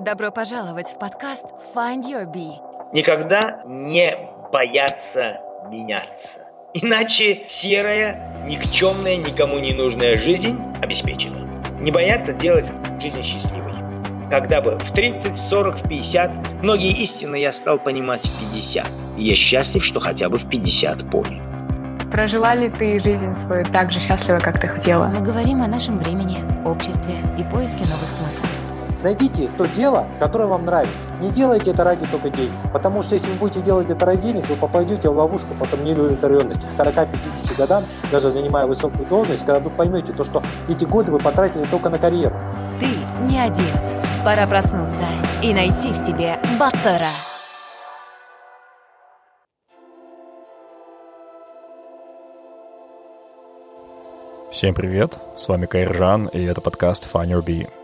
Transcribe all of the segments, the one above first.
Добро пожаловать в подкаст Find Your Bee. Никогда не бояться меняться. Иначе серая, никчемная, никому не нужная жизнь обеспечена. Не бояться делать жизнь счастливой. Когда бы в 30, 40, в 50, многие истины я стал понимать в 50. И я счастлив, что хотя бы в 50 понял. Прожила ли ты жизнь свою так же счастливо, как ты хотела? Мы говорим о нашем времени, обществе и поиске новых смыслов. Найдите то дело, которое вам нравится. Не делайте это ради только денег. Потому что если вы будете делать это ради денег, вы попадете в ловушку потом неудовлетворенности. К 40-50 годам, даже занимая высокую должность, когда вы поймете то, что эти годы вы потратили только на карьеру. Ты не один. Пора проснуться и найти в себе Баттера. Всем привет, с вами Кайржан, и это подкаст Find Your Bee.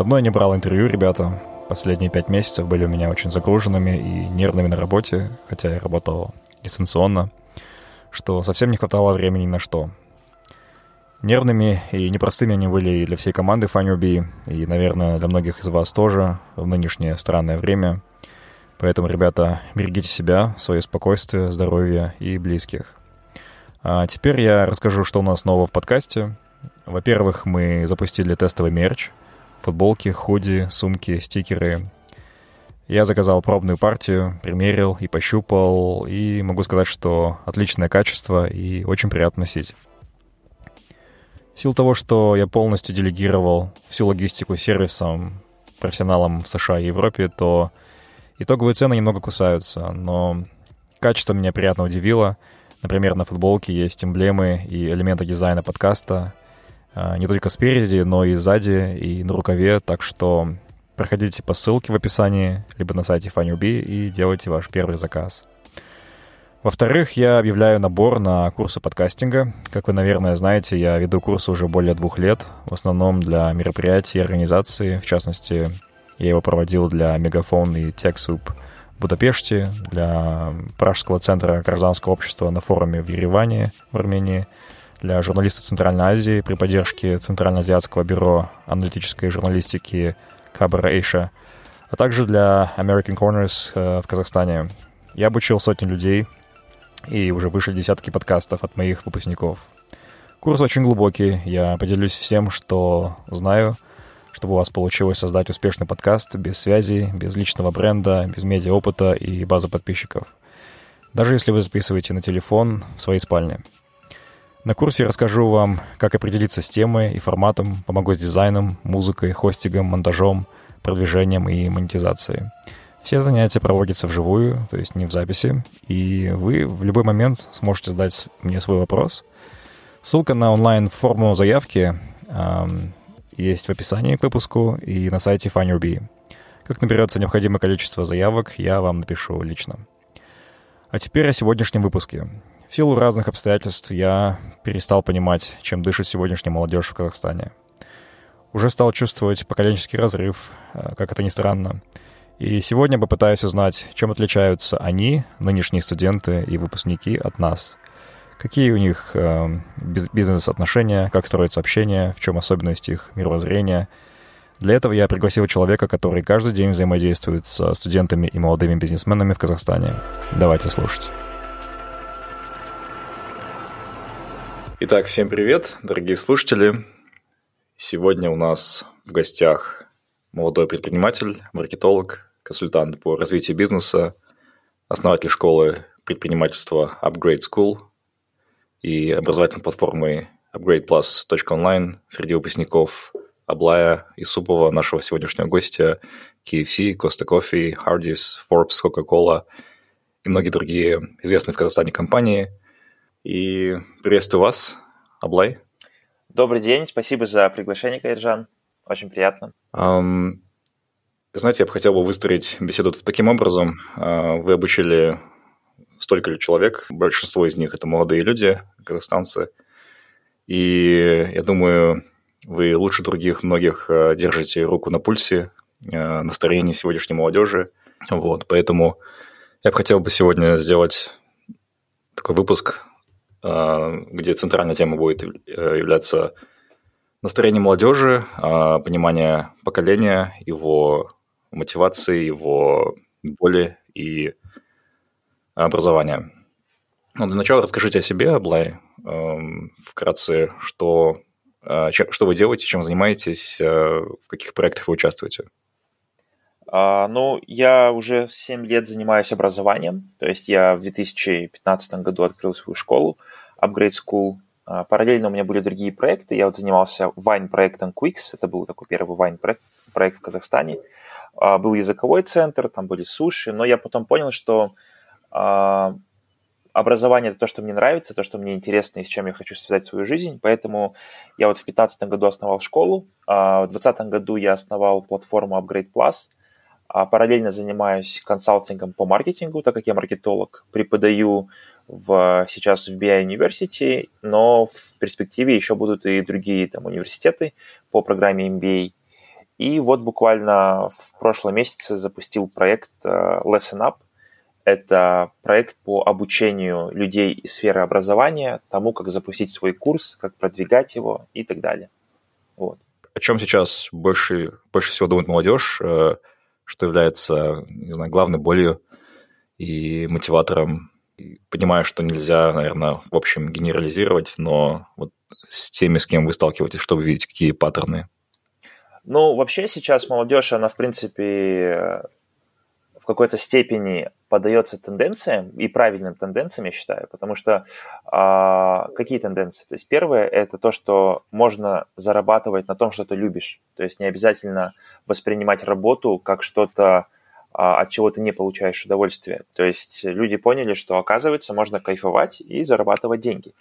Давно я не брал интервью, ребята. Последние пять месяцев были у меня очень загруженными и нервными на работе, хотя я работал дистанционно, что совсем не хватало времени ни на что. Нервными и непростыми они были и для всей команды Bee, и, наверное, для многих из вас тоже в нынешнее странное время. Поэтому, ребята, берегите себя, свое спокойствие, здоровье и близких. А теперь я расскажу, что у нас нового в подкасте. Во-первых, мы запустили тестовый мерч. Футболки, худи, сумки, стикеры. Я заказал пробную партию, примерил и пощупал, и могу сказать, что отличное качество и очень приятно носить. В силу того, что я полностью делегировал всю логистику сервисам, профессионалам в США и Европе, то итоговые цены немного кусаются, но качество меня приятно удивило — Например, на футболке есть эмблемы и элементы дизайна подкаста не только спереди, но и сзади, и на рукаве, так что проходите по ссылке в описании, либо на сайте FunUB и делайте ваш первый заказ. Во-вторых, я объявляю набор на курсы подкастинга. Как вы, наверное, знаете, я веду курсы уже более двух лет, в основном для мероприятий и организаций. В частности, я его проводил для Мегафон и TechSoup — Будапеште, для Пражского центра гражданского общества на форуме в Ереване, в Армении, для журналистов Центральной Азии при поддержке Центральноазиатского бюро аналитической журналистики Кабара Эйша, а также для American Corners э, в Казахстане. Я обучил сотни людей, и уже выше десятки подкастов от моих выпускников. Курс очень глубокий, я поделюсь всем, что знаю — чтобы у вас получилось создать успешный подкаст без связи, без личного бренда, без медиа-опыта и базы подписчиков. Даже если вы записываете на телефон в своей спальне. На курсе расскажу вам, как определиться с темой и форматом, помогу с дизайном, музыкой, хостингом, монтажом, продвижением и монетизацией. Все занятия проводятся вживую, то есть не в записи, и вы в любой момент сможете задать мне свой вопрос. Ссылка на онлайн-форму заявки есть в описании к выпуску и на сайте FindYourBee. Как наберется необходимое количество заявок, я вам напишу лично. А теперь о сегодняшнем выпуске. В силу разных обстоятельств я перестал понимать, чем дышит сегодняшняя молодежь в Казахстане. Уже стал чувствовать поколенческий разрыв, э, как это ни странно. И сегодня попытаюсь узнать, чем отличаются они, нынешние студенты и выпускники, от нас — Какие у них э, бизнес-отношения, как строятся общения, в чем особенность их мировоззрения. Для этого я пригласил человека, который каждый день взаимодействует со студентами и молодыми бизнесменами в Казахстане. Давайте слушать. Итак, всем привет, дорогие слушатели. Сегодня у нас в гостях молодой предприниматель, маркетолог, консультант по развитию бизнеса, основатель школы предпринимательства Upgrade School – и образовательной платформы upgradeplus.online среди выпускников Аблая и Супова, нашего сегодняшнего гостя, KFC, Costa Coffee, Hardee's, Forbes, Coca-Cola и многие другие известные в Казахстане компании. И приветствую вас, Аблай. Добрый день, спасибо за приглашение, Кайржан. Очень приятно. Um, знаете, я бы хотел бы выстроить беседу таким образом. Uh, вы обучили столько человек, большинство из них это молодые люди, казахстанцы. И я думаю, вы лучше других многих э, держите руку на пульсе э, настроении сегодняшней молодежи. Вот, поэтому я бы хотел бы сегодня сделать такой выпуск, где центральная тема будет являться настроение молодежи, а, понимание поколения, его мотивации, его боли и образования. Ну, для начала расскажите о себе, Аблай. Эм, вкратце, что, что вы делаете, чем занимаетесь, э, в каких проектах вы участвуете. А, ну, я уже 7 лет занимаюсь образованием. То есть я в 2015 году открыл свою школу, Upgrade School. А, параллельно у меня были другие проекты. Я вот занимался Wine-проектом Quix. Это был такой первый Wine-проект проект в Казахстане. А, был языковой центр, там были суши. Но я потом понял, что образование – это то, что мне нравится, то, что мне интересно и с чем я хочу связать свою жизнь. Поэтому я вот в 2015 году основал школу, а в 2020 году я основал платформу Upgrade Plus, а параллельно занимаюсь консалтингом по маркетингу, так как я маркетолог, преподаю в, сейчас в BI University, но в перспективе еще будут и другие там университеты по программе MBA. И вот буквально в прошлом месяце запустил проект э, Lesson Up – это проект по обучению людей из сферы образования тому, как запустить свой курс, как продвигать его и так далее. Вот. О чем сейчас больше, больше всего думает молодежь, э, что является, не знаю, главной болью и мотиватором? Понимаю, что нельзя, наверное, в общем, генерализировать, но вот с теми, с кем вы сталкиваетесь, что вы видите, какие паттерны? Ну, вообще сейчас молодежь, она, в принципе, в какой-то степени поддается тенденциям и правильным тенденциям, я считаю, потому что а, какие тенденции? То есть первое это то, что можно зарабатывать на том, что ты любишь. То есть не обязательно воспринимать работу как что-то, а, от чего ты не получаешь удовольствие. То есть люди поняли, что оказывается можно кайфовать и зарабатывать деньги.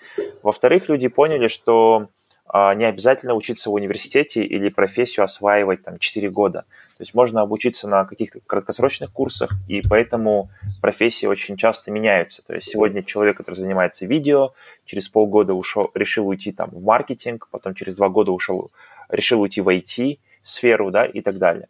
Во-вторых, люди поняли, что не обязательно учиться в университете или профессию осваивать там 4 года. То есть можно обучиться на каких-то краткосрочных курсах, и поэтому профессии очень часто меняются. То есть сегодня человек, который занимается видео, через полгода ушел, решил уйти там в маркетинг, потом через два года ушел, решил уйти в IT-сферу, да, и так далее.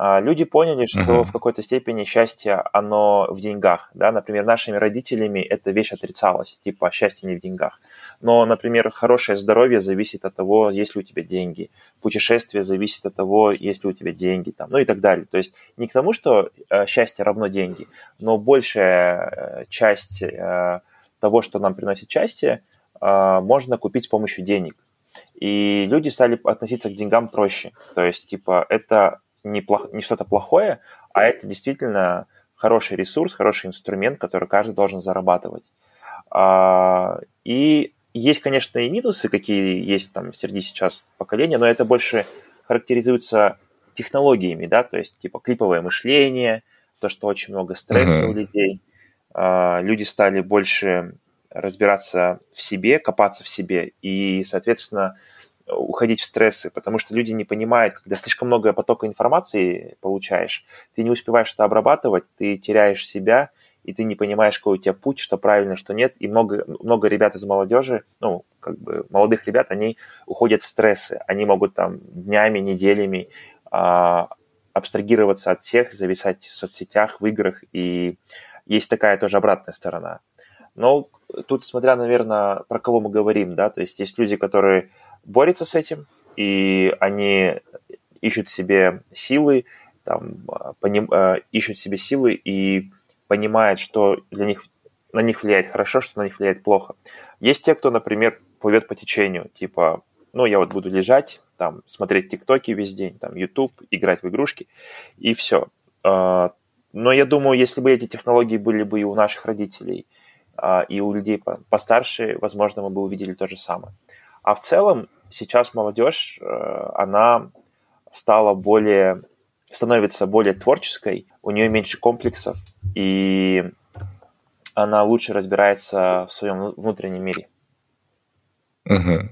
А, люди поняли, что uh-huh. в какой-то степени счастье, оно в деньгах. Да? Например, нашими родителями эта вещь отрицалась, типа счастье не в деньгах. Но, например, хорошее здоровье зависит от того, есть ли у тебя деньги. Путешествие зависит от того, есть ли у тебя деньги. Там, ну и так далее. То есть не к тому, что э, счастье равно деньги, но большая э, часть э, того, что нам приносит счастье, можно купить с помощью денег. И люди стали относиться к деньгам проще. То есть, типа, это не, плох, не что-то плохое, а это действительно хороший ресурс, хороший инструмент, который каждый должен зарабатывать. А, и есть, конечно, и минусы, какие есть там среди сейчас поколения, но это больше характеризуется технологиями, да, то есть типа клиповое мышление, то, что очень много стресса uh-huh. у людей. А, люди стали больше разбираться в себе, копаться в себе, и, соответственно, уходить в стрессы, потому что люди не понимают, когда слишком много потока информации получаешь, ты не успеваешь это обрабатывать, ты теряешь себя, и ты не понимаешь, какой у тебя путь, что правильно, что нет. И много, много ребят из молодежи, ну, как бы молодых ребят, они уходят в стрессы. Они могут там днями, неделями а, абстрагироваться от всех, зависать в соцсетях, в играх. И есть такая тоже обратная сторона. Но тут, смотря, наверное, про кого мы говорим, да, то есть есть люди, которые борются с этим, и они ищут себе силы, там, поним, э, ищут себе силы и понимают, что для них, на них влияет хорошо, что на них влияет плохо. Есть те, кто, например, плывет по течению, типа, ну, я вот буду лежать, там, смотреть тиктоки весь день, там, YouTube, играть в игрушки, и все. А, но я думаю, если бы эти технологии были бы и у наших родителей, а, и у людей постарше, возможно, мы бы увидели то же самое. А в целом сейчас молодежь, э, она стала более, становится более творческой, у нее меньше комплексов, и она лучше разбирается в своем внутреннем мире. Угу.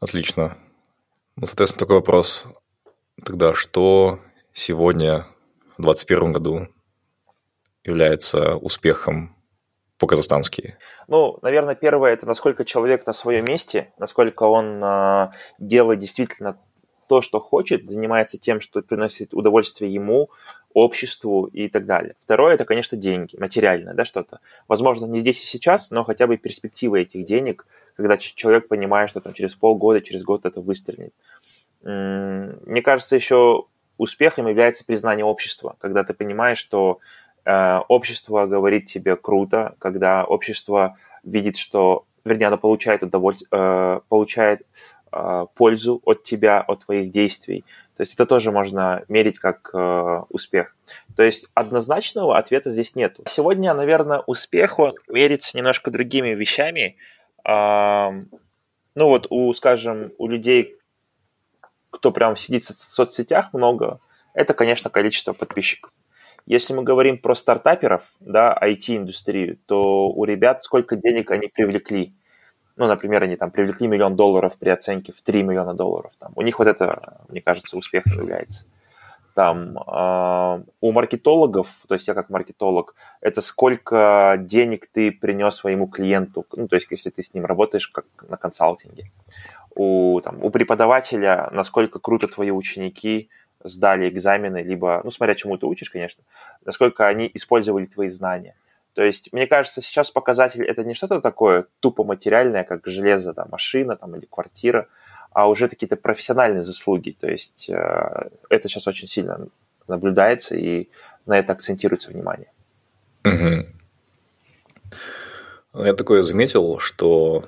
Отлично. Ну, соответственно, такой вопрос. Тогда что сегодня, в 2021 году, является успехом по-казахстански? Ну, наверное, первое – это насколько человек на своем месте, насколько он э, делает действительно то, что хочет, занимается тем, что приносит удовольствие ему, обществу и так далее. Второе – это, конечно, деньги, материальное, да, что-то. Возможно, не здесь и сейчас, но хотя бы перспектива этих денег, когда человек понимает, что там через полгода, через год это выстрелит. Мне кажется, еще успехом является признание общества, когда ты понимаешь, что общество говорит тебе круто, когда общество видит, что, вернее, оно получает удовольствие, э, получает э, пользу от тебя, от твоих действий. То есть это тоже можно мерить как э, успех. То есть однозначного ответа здесь нет. Сегодня, наверное, успеху мерится немножко другими вещами. Э, ну вот у, скажем, у людей, кто прям сидит в соцсетях много, это, конечно, количество подписчиков. Если мы говорим про стартаперов, да, IT-индустрию, то у ребят сколько денег они привлекли. Ну, например, они там привлекли миллион долларов при оценке в 3 миллиона долларов. Там. У них вот это, мне кажется, успехом является. Там, э, у маркетологов, то есть я как маркетолог, это сколько денег ты принес своему клиенту, ну, то есть если ты с ним работаешь как на консалтинге. У, там, у преподавателя, насколько круто твои ученики, сдали экзамены, либо, ну, смотря чему ты учишь, конечно, насколько они использовали твои знания. То есть, мне кажется, сейчас показатель это не что-то такое тупо материальное, как железо, да, машина там, или квартира, а уже какие-то профессиональные заслуги. То есть, э, это сейчас очень сильно наблюдается, и на это акцентируется внимание. Угу. Я такое заметил, что,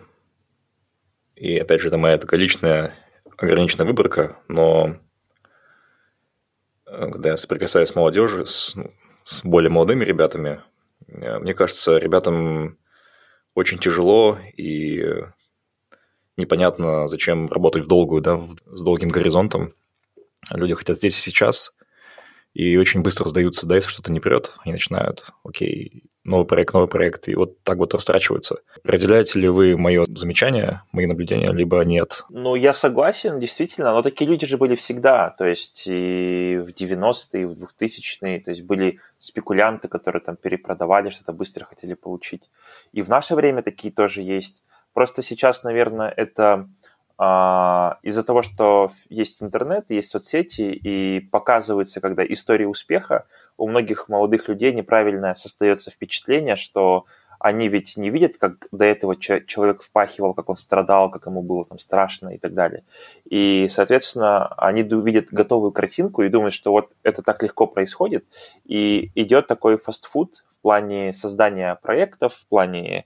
и опять же, это моя такая личная ограниченная выборка, но когда я соприкасаюсь с молодежью, с, с более молодыми ребятами, э, мне кажется, ребятам очень тяжело и непонятно, зачем работать в долгую, да, с долгим горизонтом. Люди хотят здесь и сейчас, и очень быстро сдаются, да, если что-то не прет, они начинают, окей, новый проект, новый проект, и вот так вот растрачиваются. Разделяете ли вы мое замечание, мои наблюдения, либо нет? Ну, я согласен, действительно, но такие люди же были всегда, то есть и в 90-е, и в 2000-е, то есть были спекулянты, которые там перепродавали, что-то быстро хотели получить. И в наше время такие тоже есть. Просто сейчас, наверное, это из-за того, что есть интернет, есть соцсети, и показывается, когда история успеха, у многих молодых людей неправильно создается впечатление, что они ведь не видят, как до этого человек впахивал, как он страдал, как ему было там страшно и так далее. И, соответственно, они видят готовую картинку и думают, что вот это так легко происходит, и идет такой фастфуд в плане создания проектов, в плане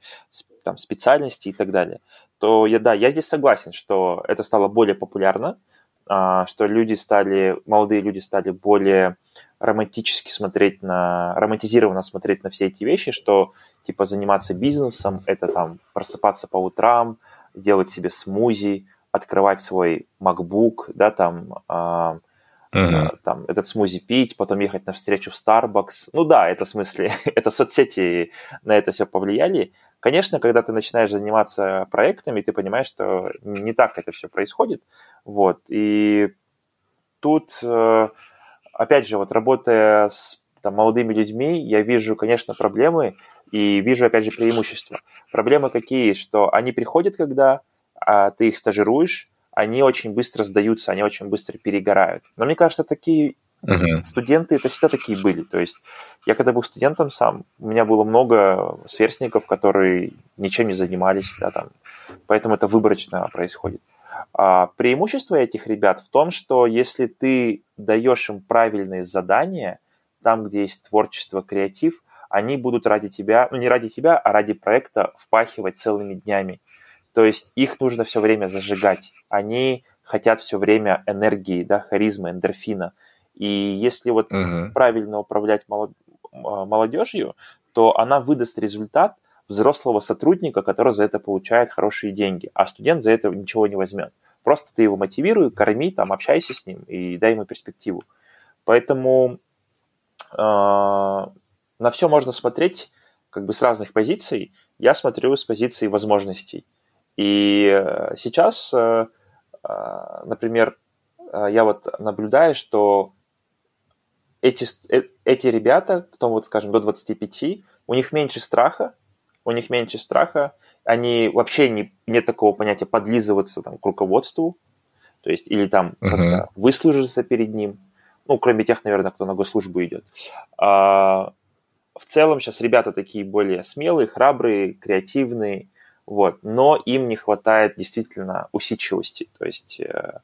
там, специальностей и так далее то я, да, я здесь согласен, что это стало более популярно, а, что люди стали, молодые люди стали более романтически смотреть на, романтизированно смотреть на все эти вещи, что типа заниматься бизнесом, это там просыпаться по утрам, делать себе смузи, открывать свой MacBook, да, там, uh, uh-huh. там этот смузи пить, потом ехать на встречу в Starbucks. Ну да, это в смысле, это соцсети на это все повлияли, Конечно, когда ты начинаешь заниматься проектами, ты понимаешь, что не так это все происходит. Вот. И тут, э, опять же, вот работая с там, молодыми людьми, я вижу, конечно, проблемы и вижу, опять же, преимущества. Проблемы какие? Что они приходят, когда а, ты их стажируешь, они очень быстро сдаются, они очень быстро перегорают. Но мне кажется, такие Uh-huh. Студенты это всегда такие были. То есть я когда был студентом сам, у меня было много сверстников, которые ничем не занимались, да, там, поэтому это выборочно происходит. А преимущество этих ребят в том, что если ты даешь им правильные задания, там, где есть творчество, креатив, они будут ради тебя, ну не ради тебя, а ради проекта впахивать целыми днями. То есть их нужно все время зажигать. Они хотят все время энергии, да, харизмы, эндорфина. И если вот угу. правильно управлять. А, молодежью, то она выдаст результат взрослого сотрудника, который за это получает хорошие деньги, а студент за это ничего не возьмет. Просто ты его мотивируй, корми, там, общайся с ним и дай ему перспективу. Поэтому э, на все можно смотреть как бы с разных позиций. Я смотрю с позиции возможностей. И э, сейчас, э, например, я вот наблюдаю, что эти, э, эти ребята, потом вот, скажем, до 25, у них меньше страха, у них меньше страха, они вообще не, нет такого понятия подлизываться там, к руководству, То есть, или там uh-huh. выслужиться перед ним. Ну, кроме тех, наверное, кто на госслужбу идет. А, в целом сейчас ребята такие более смелые, храбрые, креативные, вот, но им не хватает действительно усидчивости. То есть э,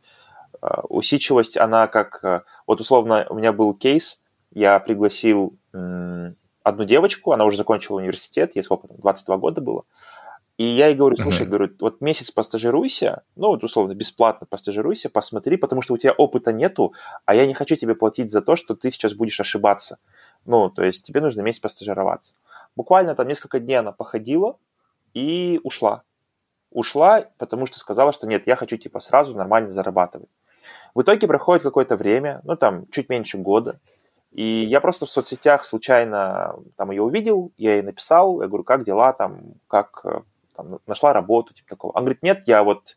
усидчивость, она как... Э, вот условно у меня был кейс, я пригласил одну девочку, она уже закончила университет, ей сколько там, 22 года было, и я ей говорю, слушай, uh-huh. говорю, вот месяц постажируйся, ну вот условно бесплатно постажируйся, посмотри, потому что у тебя опыта нету, а я не хочу тебе платить за то, что ты сейчас будешь ошибаться. Ну, то есть тебе нужно месяц постажироваться. Буквально там несколько дней она походила и ушла. Ушла, потому что сказала, что нет, я хочу типа сразу нормально зарабатывать. В итоге проходит какое-то время, ну там чуть меньше года, и я просто в соцсетях случайно там ее увидел, я ей написал, я говорю, как дела, там, как там, нашла работу, типа такого. Он говорит, нет, я вот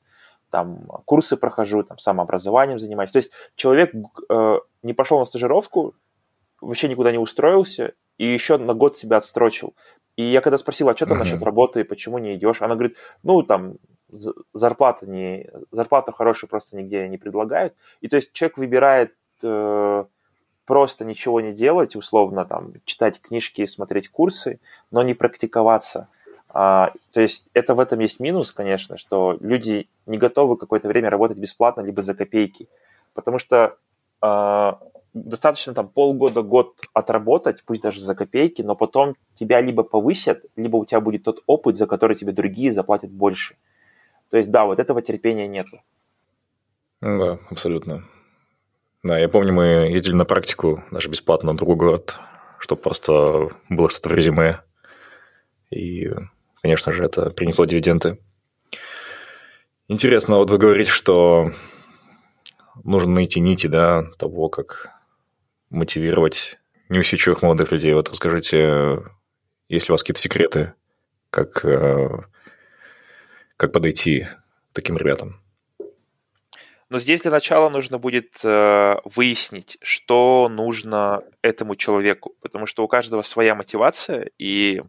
там курсы прохожу, там самообразованием занимаюсь. То есть человек э, не пошел на стажировку, вообще никуда не устроился и еще на год себя отстрочил. И я когда спросил, а что там uh-huh. насчет работы, почему не идешь, она говорит, ну там зарплата не зарплату хорошую просто нигде не предлагают. И то есть человек выбирает э, просто ничего не делать, условно там читать книжки, смотреть курсы, но не практиковаться. А, то есть это в этом есть минус, конечно, что люди не готовы какое-то время работать бесплатно, либо за копейки. Потому что а, достаточно там полгода, год отработать, пусть даже за копейки, но потом тебя либо повысят, либо у тебя будет тот опыт, за который тебе другие заплатят больше. То есть да, вот этого терпения нету. Да, абсолютно. Да, я помню, мы ездили на практику даже бесплатно на другой город, чтобы просто было что-то в резюме. И, конечно же, это принесло дивиденды. Интересно, вот вы говорите, что нужно найти нити, да, того, как мотивировать неусидчивых молодых людей. Вот расскажите, есть ли у вас какие-то секреты, как, э, как подойти таким ребятам? Но здесь для начала нужно будет э, выяснить, что нужно этому человеку, потому что у каждого своя мотивация, и,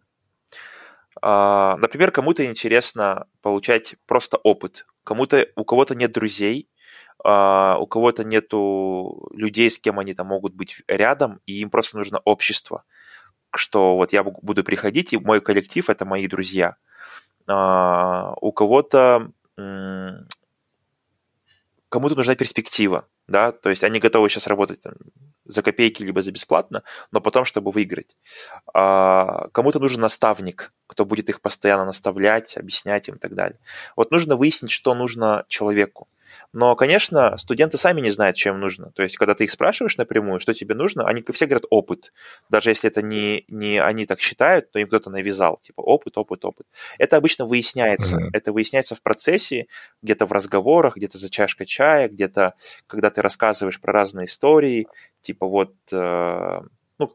э, например, кому-то интересно получать просто опыт, кому-то у кого-то нет друзей, Uh, у кого-то нету людей, с кем они там могут быть рядом, и им просто нужно общество, что вот я буду приходить, и мой коллектив – это мои друзья. Uh, у кого-то кому-то нужна перспектива, да, то есть они готовы сейчас работать там, за копейки либо за бесплатно, но потом, чтобы выиграть. А, кому-то нужен наставник, кто будет их постоянно наставлять, объяснять им и так далее. Вот нужно выяснить, что нужно человеку. Но, конечно, студенты сами не знают, чем нужно. То есть, когда ты их спрашиваешь напрямую, что тебе нужно, они все говорят опыт. Даже если это не, не они так считают, то им кто-то навязал. Типа опыт, опыт, опыт. Это обычно выясняется. Mm-hmm. Это выясняется в процессе, где-то в разговорах, где-то за чашкой чая, где-то, когда ты рассказываешь про разные истории. Типа вот, э, ну,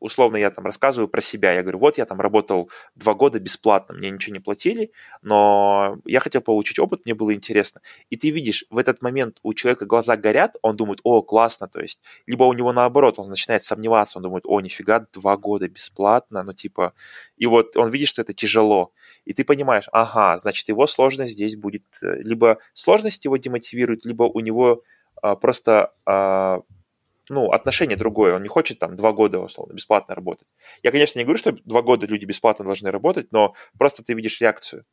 условно я там рассказываю про себя, я говорю, вот я там работал два года бесплатно, мне ничего не платили, но я хотел получить опыт, мне было интересно. И ты видишь, в этот момент у человека глаза горят, он думает, о, классно, то есть, либо у него наоборот, он начинает сомневаться, он думает, о, нифига, два года бесплатно, ну типа, и вот он видит, что это тяжело, и ты понимаешь, ага, значит, его сложность здесь будет, э, либо сложность его демотивирует, либо у него а, просто а, ну, отношение другое. Он не хочет там два года, условно, бесплатно работать. Я, конечно, не говорю, что два года люди бесплатно должны работать, но просто ты видишь реакцию.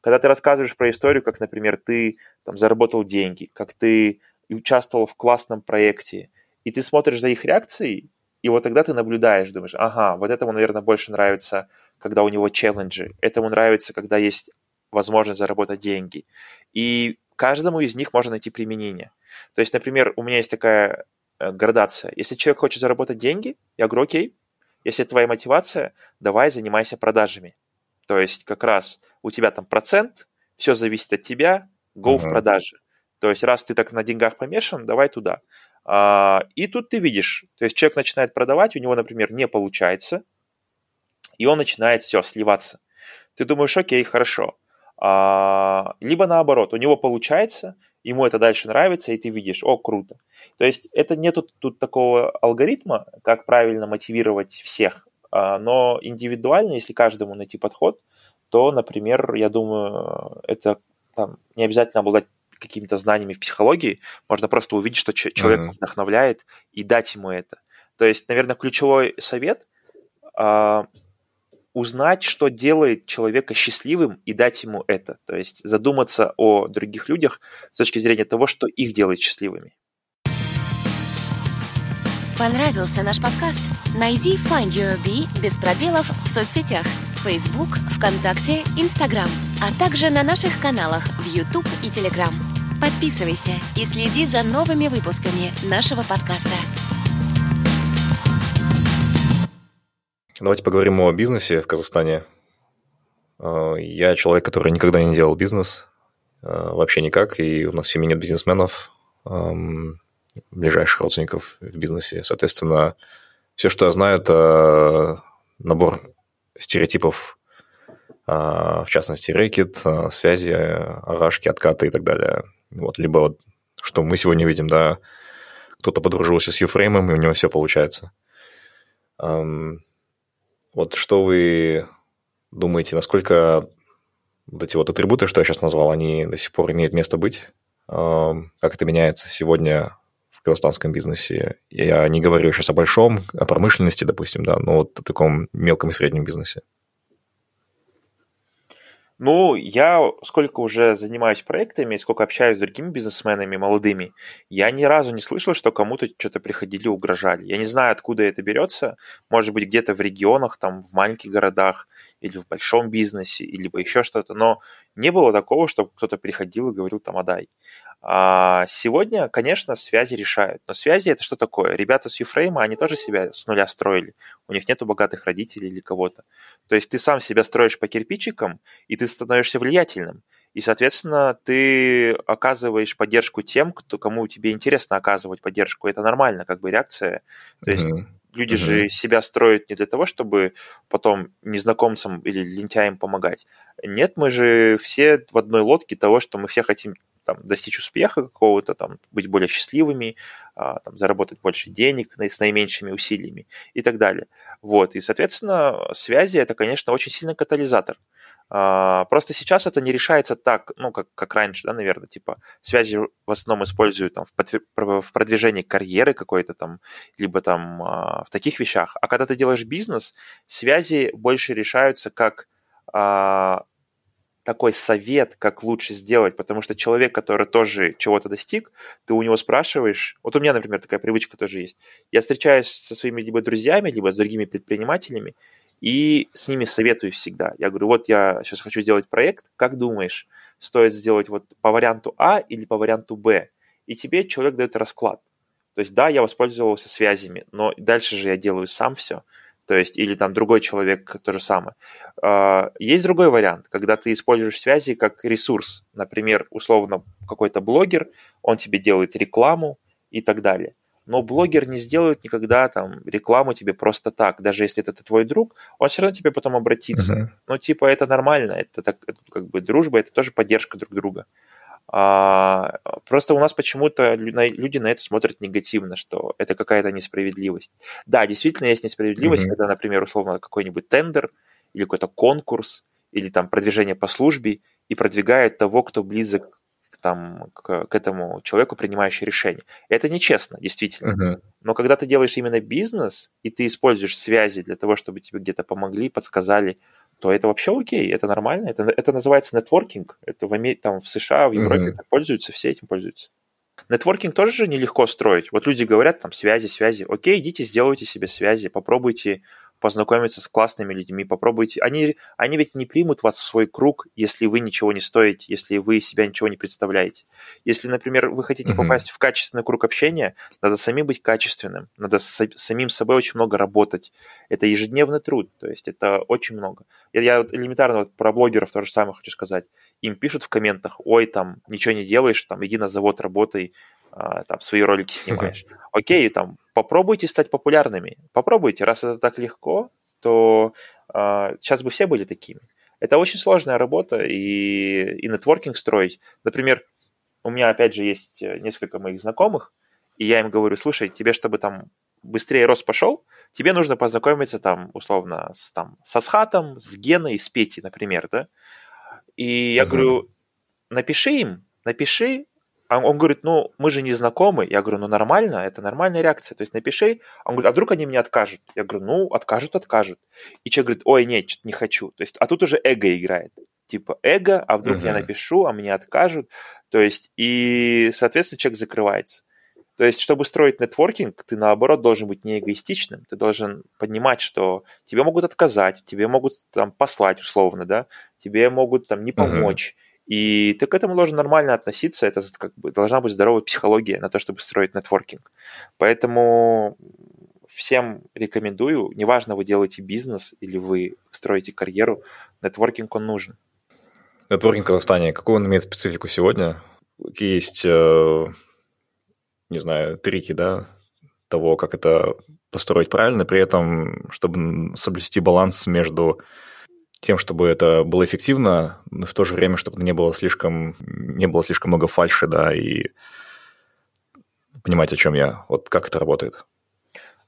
Когда ты рассказываешь про историю, как, например, ты там заработал деньги, как ты участвовал в классном проекте, и ты смотришь за их реакцией, и вот тогда ты наблюдаешь, думаешь, ага, вот этому, наверное, больше нравится, когда у него челленджи, этому нравится, когда есть возможность заработать деньги. И каждому из них можно найти применение. То есть, например, у меня есть такая градация. Если человек хочет заработать деньги, я говорю, окей, если твоя мотивация, давай занимайся продажами. То есть как раз у тебя там процент, все зависит от тебя, go uh-huh. в продажи. То есть раз ты так на деньгах помешан, давай туда. А, и тут ты видишь, то есть человек начинает продавать, у него, например, не получается, и он начинает все сливаться. Ты думаешь, окей, хорошо. А, либо наоборот, у него получается, ему это дальше нравится, и ты видишь, о, круто. То есть это нету тут такого алгоритма, как правильно мотивировать всех, а, но индивидуально, если каждому найти подход, то, например, я думаю, это там, не обязательно обладать какими-то знаниями в психологии, можно просто увидеть, что человек mm-hmm. вдохновляет и дать ему это. То есть, наверное, ключевой совет э, узнать, что делает человека счастливым и дать ему это. То есть задуматься о других людях с точки зрения того, что их делает счастливыми. Понравился наш подкаст? Найди Find Your Bee без пробелов в соцсетях Facebook, ВКонтакте, Instagram, а также на наших каналах в YouTube и Telegram. Подписывайся и следи за новыми выпусками нашего подкаста. Давайте поговорим о бизнесе в Казахстане. А, я человек, который никогда не делал бизнес, а, вообще никак, и у нас в семье нет бизнесменов ближайших родственников в бизнесе. Соответственно, все, что я знаю, это набор стереотипов, а, в частности, рэкет, связи, арашки, откаты и так далее. Вот, либо вот, что мы сегодня видим, да, кто-то подружился с юфреймом, и у него все получается. Вот что вы думаете, насколько вот эти вот атрибуты, что я сейчас назвал, они до сих пор имеют место быть? Как это меняется сегодня казахстанском бизнесе. Я не говорю сейчас о большом, о промышленности, допустим, да, но вот о таком мелком и среднем бизнесе. Ну, я сколько уже занимаюсь проектами, сколько общаюсь с другими бизнесменами молодыми, я ни разу не слышал, что кому-то что-то приходили, угрожали. Я не знаю, откуда это берется. Может быть, где-то в регионах, там, в маленьких городах, или в большом бизнесе, или еще что-то. Но не было такого, чтобы кто-то приходил и говорил там, отдай. А сегодня, конечно, связи решают. Но связи это что такое? Ребята с Юфрейма, они тоже себя с нуля строили. У них нету богатых родителей или кого-то. То есть ты сам себя строишь по кирпичикам, и ты становишься влиятельным. И, соответственно, ты оказываешь поддержку тем, кто, кому тебе интересно оказывать поддержку. Это нормально, как бы реакция. То есть mm-hmm. люди mm-hmm. же себя строят не для того, чтобы потом незнакомцам или лентяям помогать. Нет, мы же все в одной лодке того, что мы все хотим там, достичь успеха какого-то, там, быть более счастливыми, а, там, заработать больше денег с наименьшими усилиями и так далее. Вот. И, соответственно, связи – это, конечно, очень сильный катализатор. А, просто сейчас это не решается так, ну, как, как раньше, да, наверное, типа связи в основном используют там, в продвижении карьеры какой-то там, либо там а, в таких вещах. А когда ты делаешь бизнес, связи больше решаются как такой совет, как лучше сделать, потому что человек, который тоже чего-то достиг, ты у него спрашиваешь, вот у меня, например, такая привычка тоже есть, я встречаюсь со своими либо друзьями, либо с другими предпринимателями, и с ними советую всегда. Я говорю, вот я сейчас хочу сделать проект, как думаешь, стоит сделать вот по варианту А или по варианту Б? И тебе человек дает расклад. То есть, да, я воспользовался связями, но дальше же я делаю сам все – то есть, или там другой человек то же самое. А, есть другой вариант, когда ты используешь связи как ресурс. Например, условно, какой-то блогер, он тебе делает рекламу и так далее. Но блогер не сделает никогда там рекламу тебе просто так. Даже если это твой друг, он все равно тебе потом обратится. Uh-huh. Ну, типа, это нормально. Это так, как бы дружба, это тоже поддержка друг друга. А, просто у нас почему-то люди на это смотрят негативно, что это какая-то несправедливость. Да, действительно есть несправедливость, mm-hmm. когда, например, условно какой-нибудь тендер или какой-то конкурс или там продвижение по службе и продвигает того, кто близок там, к, к этому человеку, принимающий решение. Это нечестно, действительно. Uh-huh. Но когда ты делаешь именно бизнес, и ты используешь связи для того, чтобы тебе где-то помогли, подсказали, то это вообще окей, это нормально. Это, это называется нетворкинг. Это в, Амер... там, в США, в Европе mm-hmm. пользуются, все этим пользуются. Нетворкинг тоже же нелегко строить. Вот люди говорят, там, связи, связи. Окей, идите, сделайте себе связи, попробуйте познакомиться с классными людьми, попробуйте. Они, они ведь не примут вас в свой круг, если вы ничего не стоите, если вы себя ничего не представляете. Если, например, вы хотите uh-huh. попасть в качественный круг общения, надо сами быть качественным, надо с, самим собой очень много работать. Это ежедневный труд, то есть это очень много. Я, я элементарно вот про блогеров то же самое хочу сказать. Им пишут в комментах, ой, там, ничего не делаешь, там, иди на завод, работай, там, свои ролики снимаешь. Окей, там, попробуйте стать популярными. Попробуйте, раз это так легко, то э, сейчас бы все были такими. Это очень сложная работа и, и нетворкинг строить. Например, у меня, опять же, есть несколько моих знакомых, и я им говорю, слушай, тебе, чтобы там быстрее рост пошел, тебе нужно познакомиться там, условно, с, там, со Схатом, с Геной, с Петей, например, да? И я uh-huh. говорю, напиши им, напиши А он говорит, ну, мы же не знакомы. Я говорю, ну, нормально, это нормальная реакция. То есть напиши. Он говорит, а вдруг они мне откажут? Я говорю, ну, откажут, откажут. И человек говорит, ой, нет, что-то не хочу. То есть, а тут уже эго играет. Типа эго, а вдруг uh-huh. я напишу, а мне откажут. То есть, и, соответственно, человек закрывается. То есть, чтобы строить нетворкинг, ты, наоборот, должен быть не эгоистичным. Ты должен понимать, что тебе могут отказать, тебе могут там послать условно, да, тебе могут там не помочь. Uh-huh и ты к этому должен нормально относиться, это как бы должна быть здоровая психология на то, чтобы строить нетворкинг. Поэтому всем рекомендую, неважно, вы делаете бизнес или вы строите карьеру, нетворкинг он нужен. Нетворкинг в Казахстане, какую он имеет специфику сегодня? Есть, э, не знаю, трики, да, того, как это построить правильно, при этом, чтобы соблюсти баланс между тем, чтобы это было эффективно, но в то же время, чтобы не было слишком, не было слишком много фальши, да, и понимать, о чем я. Вот как это работает.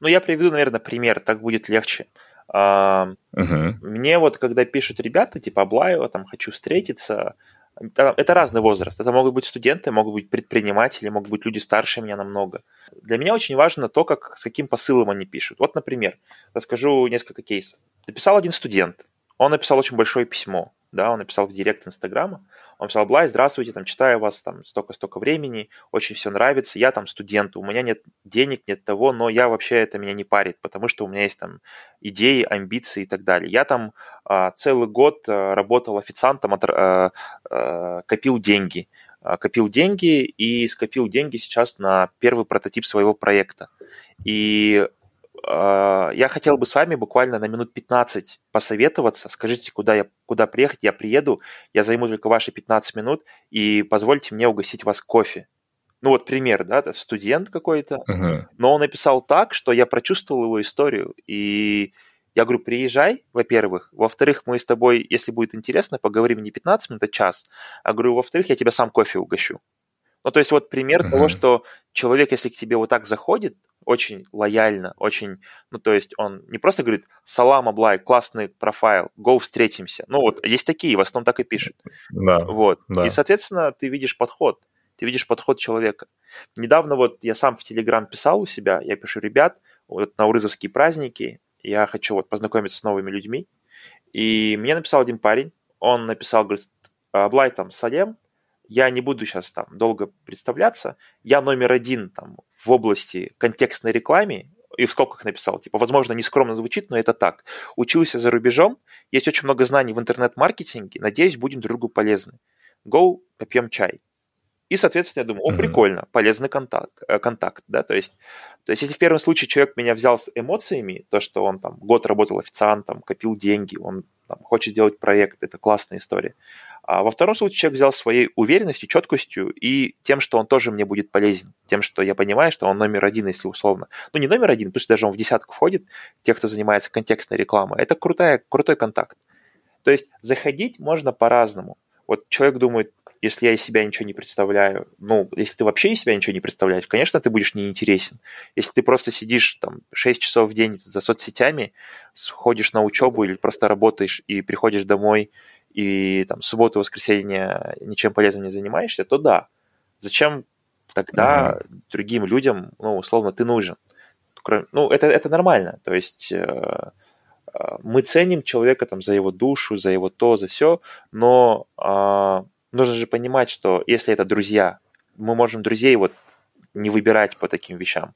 Ну, я приведу, наверное, пример, так будет легче. Угу. Мне вот, когда пишут ребята, типа Аблаева, там, хочу встретиться, это разный возраст. Это могут быть студенты, могут быть предприниматели, могут быть люди старше меня намного. Для меня очень важно то, как, с каким посылом они пишут. Вот, например, расскажу несколько кейсов. Написал один студент, он написал очень большое письмо, да, он написал в директ Инстаграма, он написал, Блай, здравствуйте, там, читаю вас, там, столько-столько времени, очень все нравится, я там студент, у меня нет денег, нет того, но я вообще, это меня не парит, потому что у меня есть там идеи, амбиции и так далее. Я там а, целый год а, работал официантом, от, а, а, копил деньги, а, копил деньги и скопил деньги сейчас на первый прототип своего проекта. И я хотел бы с вами буквально на минут 15 посоветоваться. Скажите, куда, я, куда приехать, я приеду, я займу только ваши 15 минут и позвольте мне угостить вас кофе. Ну вот пример, да, это студент какой-то, uh-huh. но он написал так, что я прочувствовал его историю, и я говорю, приезжай, во-первых. Во-вторых, мы с тобой, если будет интересно, поговорим не 15 минут, а час. А говорю, во-вторых, я тебя сам кофе угощу. Ну, то есть вот пример uh-huh. того, что человек, если к тебе вот так заходит, очень лояльно, очень, ну, то есть он не просто говорит «Салам, Аблай, классный профайл, go, встретимся». Ну, вот есть такие, в основном так и пишут. Да, вот. Да. И, соответственно, ты видишь подход, ты видишь подход человека. Недавно вот я сам в Телеграм писал у себя, я пишу, ребят, вот на Урызовские праздники я хочу вот познакомиться с новыми людьми. И мне написал один парень, он написал, говорит, Аблай, там, Салем, я не буду сейчас там долго представляться, я номер один там в области контекстной рекламы, и в скобках написал, типа, возможно, не скромно звучит, но это так. Учился за рубежом, есть очень много знаний в интернет-маркетинге, надеюсь, будем друг другу полезны. Go, попьем чай. И, соответственно, я думаю, о, прикольно, полезный контакт, э, контакт, да, то есть, то есть, если в первом случае человек меня взял с эмоциями, то, что он там год работал официантом, копил деньги, он там, хочет сделать проект, это классная история. А во втором случае человек взял своей уверенностью, четкостью и тем, что он тоже мне будет полезен. Тем, что я понимаю, что он номер один, если условно. Ну, не номер один, пусть даже он в десятку входит, тех, кто занимается контекстной рекламой. Это крутая, крутой контакт. То есть заходить можно по-разному. Вот человек думает, если я из себя ничего не представляю, ну, если ты вообще из себя ничего не представляешь, конечно, ты будешь неинтересен. Если ты просто сидишь там 6 часов в день за соцсетями, ходишь на учебу или просто работаешь и приходишь домой и там субботу, воскресенье ничем полезным не занимаешься, то да. Зачем тогда mm-hmm. другим людям, ну, условно, ты нужен? Ну, это, это нормально. То есть э, э, мы ценим человека там за его душу, за его то, за все, но э, нужно же понимать, что если это друзья, мы можем друзей вот не выбирать по таким вещам.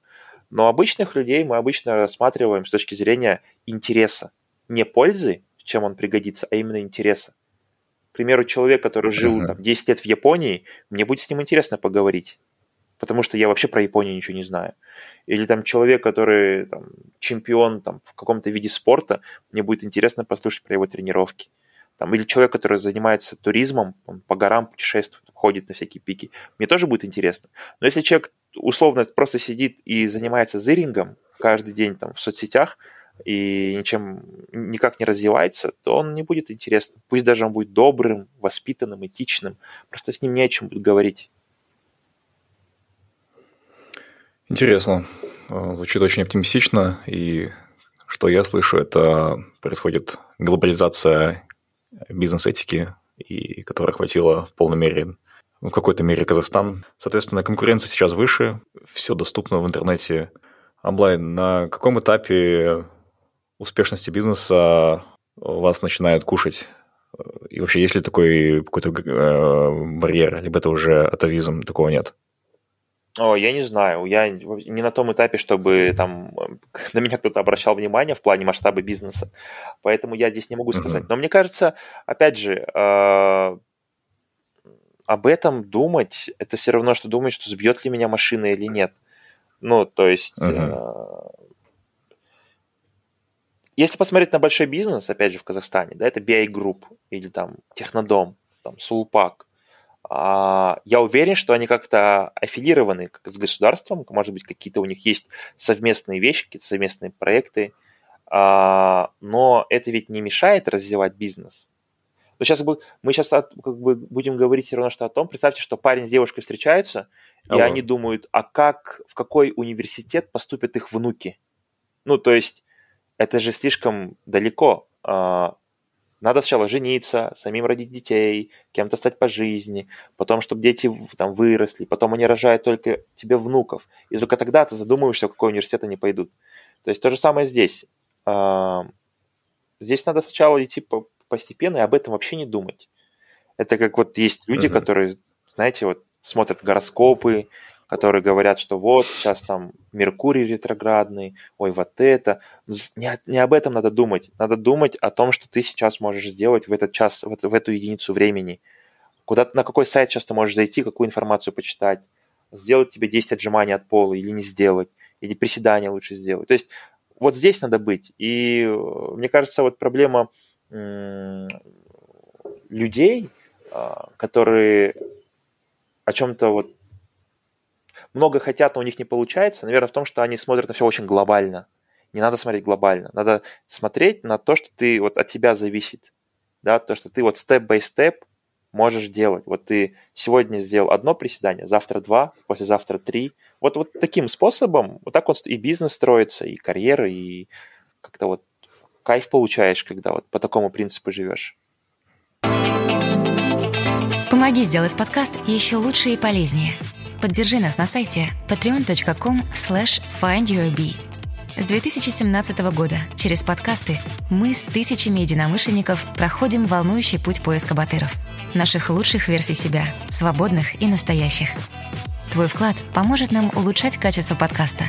Но обычных людей мы обычно рассматриваем с точки зрения интереса. Не пользы, чем он пригодится, а именно интереса. Примеру, человек, который жил uh-huh. там, 10 лет в Японии, мне будет с ним интересно поговорить, потому что я вообще про Японию ничего не знаю. Или там человек, который там, чемпион там, в каком-то виде спорта, мне будет интересно послушать про его тренировки. Там, или человек, который занимается туризмом, он по горам путешествует, ходит на всякие пики, мне тоже будет интересно. Но если человек условно просто сидит и занимается зырингом каждый день там, в соцсетях, и ничем никак не развивается, то он не будет интересным. Пусть даже он будет добрым, воспитанным, этичным, просто с ним не о чем будет говорить. Интересно. Э, звучит очень оптимистично, и что я слышу, это происходит глобализация бизнес-этики, и которая охватила в полной мере в какой-то мере Казахстан. Соответственно, конкуренция сейчас выше, все доступно в интернете. Амблайн, на каком этапе успешности бизнеса вас начинают кушать? И вообще, есть ли такой какой-то э, барьер, либо это уже атовизм, такого нет? О, я не знаю. Я не на том этапе, чтобы там на меня кто-то обращал внимание в плане масштаба бизнеса. Поэтому я здесь не могу сказать. Но мне кажется, опять же, э, об этом думать, это все равно, что думать, что сбьет ли меня машина или нет. Ну, то есть, uh-huh. э, если посмотреть на большой бизнес, опять же, в Казахстане, да, это BI Group или там Технодом, там Сулпак, а, я уверен, что они как-то аффилированы с государством, может быть, какие-то у них есть совместные вещи, какие-то совместные проекты, а, но это ведь не мешает развивать бизнес. Но сейчас мы сейчас как бы, будем говорить все равно что о том, представьте, что парень с девушкой встречаются, Алло. и они думают, а как, в какой университет поступят их внуки? Ну, то есть, это же слишком далеко. А, надо сначала жениться, самим родить детей, кем-то стать по жизни, потом, чтобы дети там выросли, потом они рожают только тебе внуков. И только тогда ты задумываешься, в какой университет они пойдут. То есть то же самое здесь. А, здесь надо сначала идти постепенно и об этом вообще не думать. Это как вот есть люди, uh-huh. которые, знаете, вот смотрят гороскопы, которые говорят, что вот сейчас там Меркурий ретроградный, ой, вот это. Ну, не, не об этом надо думать. Надо думать о том, что ты сейчас можешь сделать в этот час, в, в эту единицу времени. Куда, на какой сайт сейчас ты можешь зайти, какую информацию почитать, сделать тебе 10 отжиманий от пола или не сделать, или приседания лучше сделать. То есть вот здесь надо быть. И э, мне кажется, вот проблема людей, а, которые о чем-то вот много хотят, но у них не получается, наверное, в том, что они смотрят на все очень глобально. Не надо смотреть глобально. Надо смотреть на то, что ты вот от тебя зависит. Да, то, что ты вот степ-бай-степ можешь делать. Вот ты сегодня сделал одно приседание, завтра два, послезавтра три. Вот, вот таким способом, вот так вот и бизнес строится, и карьера, и как-то вот кайф получаешь, когда вот по такому принципу живешь. Помоги сделать подкаст еще лучше и полезнее – Поддержи нас на сайте patreon.com slash findyourbee. С 2017 года через подкасты мы с тысячами единомышленников проходим волнующий путь поиска батыров. Наших лучших версий себя, свободных и настоящих. Твой вклад поможет нам улучшать качество подкаста,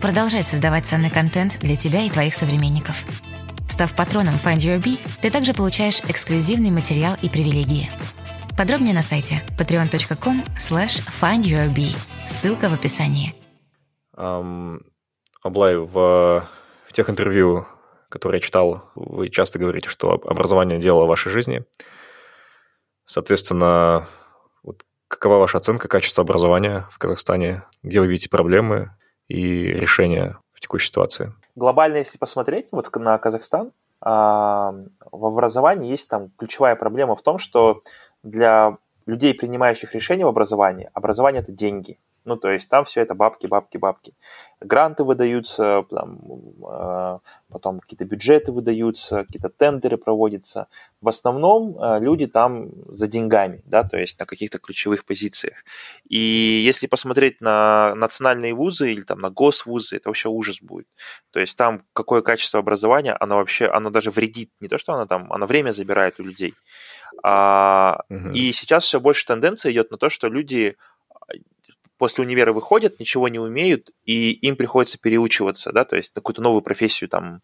продолжать создавать ценный контент для тебя и твоих современников. Став патроном Find Your Bee, ты также получаешь эксклюзивный материал и привилегии – Подробнее на сайте patreon.com slash findyourbee. Ссылка в описании. Um, Аблай, в, в тех интервью, которые я читал, вы часто говорите, что образование – дело вашей жизни. Соответственно, вот какова ваша оценка качества образования в Казахстане? Где вы видите проблемы и решения в текущей ситуации? Глобально, если посмотреть вот на Казахстан, в образовании есть там ключевая проблема в том, что для людей, принимающих решения в образовании, образование – это деньги. Ну, то есть там все это бабки, бабки, бабки. Гранты выдаются, там, э, потом какие-то бюджеты выдаются, какие-то тендеры проводятся. В основном э, люди там за деньгами, да, то есть на каких-то ключевых позициях. И если посмотреть на национальные вузы или там на госвузы, это вообще ужас будет. То есть там какое качество образования, оно вообще, оно даже вредит. Не то, что оно там, оно время забирает у людей. А, угу. И сейчас все больше тенденция идет на то, что люди после универа выходят, ничего не умеют, и им приходится переучиваться, да, то есть какую-то новую профессию там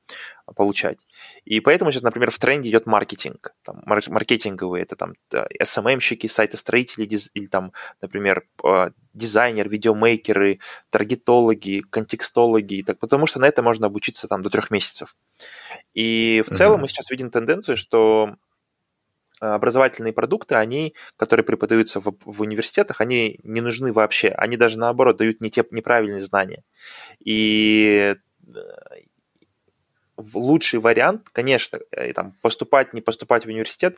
получать. И поэтому сейчас, например, в тренде идет маркетинг, там, маркетинговые, это там SMM-щики, сайтостроители, или там, например, а, дизайнер, видеомейкеры, таргетологи, контекстологи, так, потому что на это можно обучиться там до трех месяцев. И в целом mm-hmm. мы сейчас видим тенденцию, что образовательные продукты, они, которые преподаются в, в университетах, они не нужны вообще. Они даже наоборот дают не те неправильные знания. И э, лучший вариант, конечно, э, там, поступать, не поступать в университет,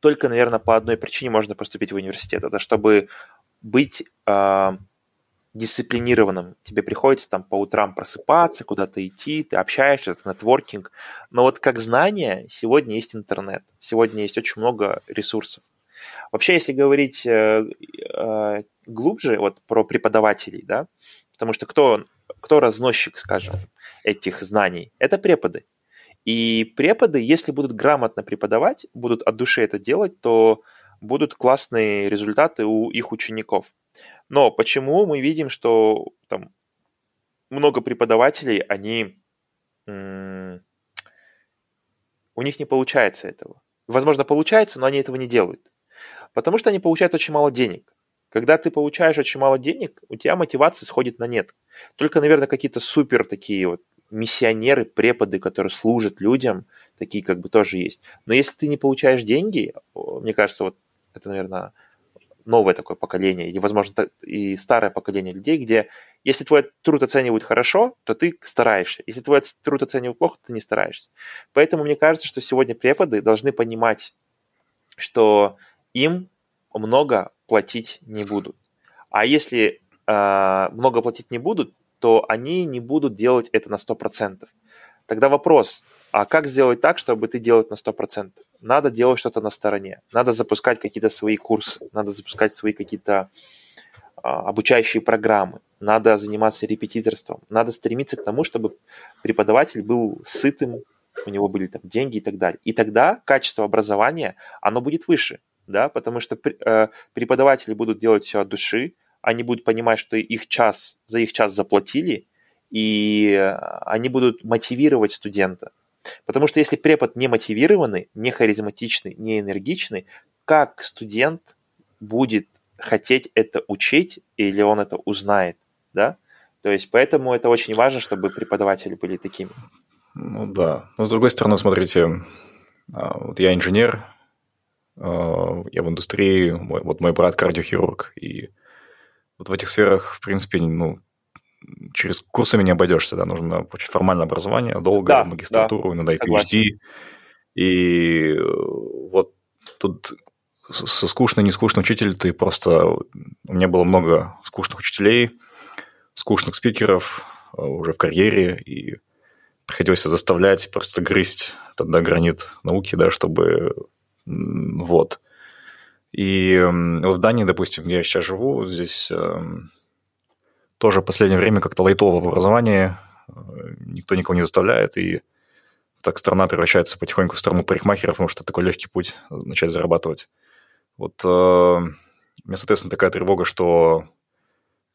только, наверное, по одной причине можно поступить в университет. Это чтобы быть э, дисциплинированным. Тебе приходится там по утрам просыпаться, куда-то идти, ты общаешься, это нетворкинг. Но вот как знание, сегодня есть интернет, сегодня есть очень много ресурсов. Вообще, если говорить э, э, глубже вот про преподавателей, да, потому что кто, кто разносчик, скажем, этих знаний? Это преподы. И преподы, если будут грамотно преподавать, будут от души это делать, то будут классные результаты у их учеников. Но почему мы видим, что там много преподавателей, они у них не получается этого. Возможно, получается, но они этого не делают. Потому что они получают очень мало денег. Когда ты получаешь очень мало денег, у тебя мотивация сходит на нет. Только, наверное, какие-то супер такие вот миссионеры, преподы, которые служат людям, такие как бы тоже есть. Но если ты не получаешь деньги, мне кажется, вот это, наверное, новое такое поколение, или, возможно, и старое поколение людей, где если твой труд оценивают хорошо, то ты стараешься. Если твой труд оценивают плохо, то ты не стараешься. Поэтому мне кажется, что сегодня преподы должны понимать, что им много платить не будут. А если э, много платить не будут, то они не будут делать это на 100%. Тогда вопрос, а как сделать так, чтобы ты делал это на 100%? Надо делать что-то на стороне. Надо запускать какие-то свои курсы, надо запускать свои какие-то а, обучающие программы, надо заниматься репетиторством, надо стремиться к тому, чтобы преподаватель был сытым, у него были там деньги и так далее. И тогда качество образования, оно будет выше, да, потому что э, преподаватели будут делать все от души, они будут понимать, что их час, за их час заплатили, и они будут мотивировать студента. Потому что если препод не мотивированный, не харизматичный, не энергичный, как студент будет хотеть это учить или он это узнает, да? То есть поэтому это очень важно, чтобы преподаватели были такими. Ну да. Но с другой стороны, смотрите, а, вот я инженер, а, я в индустрии, вот мой брат кардиохирург, и вот в этих сферах, в принципе, ну, через курсами не обойдешься, да, нужно получить формальное образование, долго, да, магистратуру, да, иногда и PhD. И э, вот тут со скучный, не скучный учитель, ты просто... У меня было много скучных учителей, скучных спикеров э, уже в карьере, и приходилось заставлять просто грызть тогда гранит науки, да, чтобы... Вот. И вот в Дании, допустим, где я сейчас живу, здесь эм, тоже в последнее время как-то лайтово в образовании, э, никто никого не заставляет, и так страна превращается потихоньку в страну парикмахеров, потому что такой легкий путь начать зарабатывать. Вот э, у меня, соответственно, такая тревога, что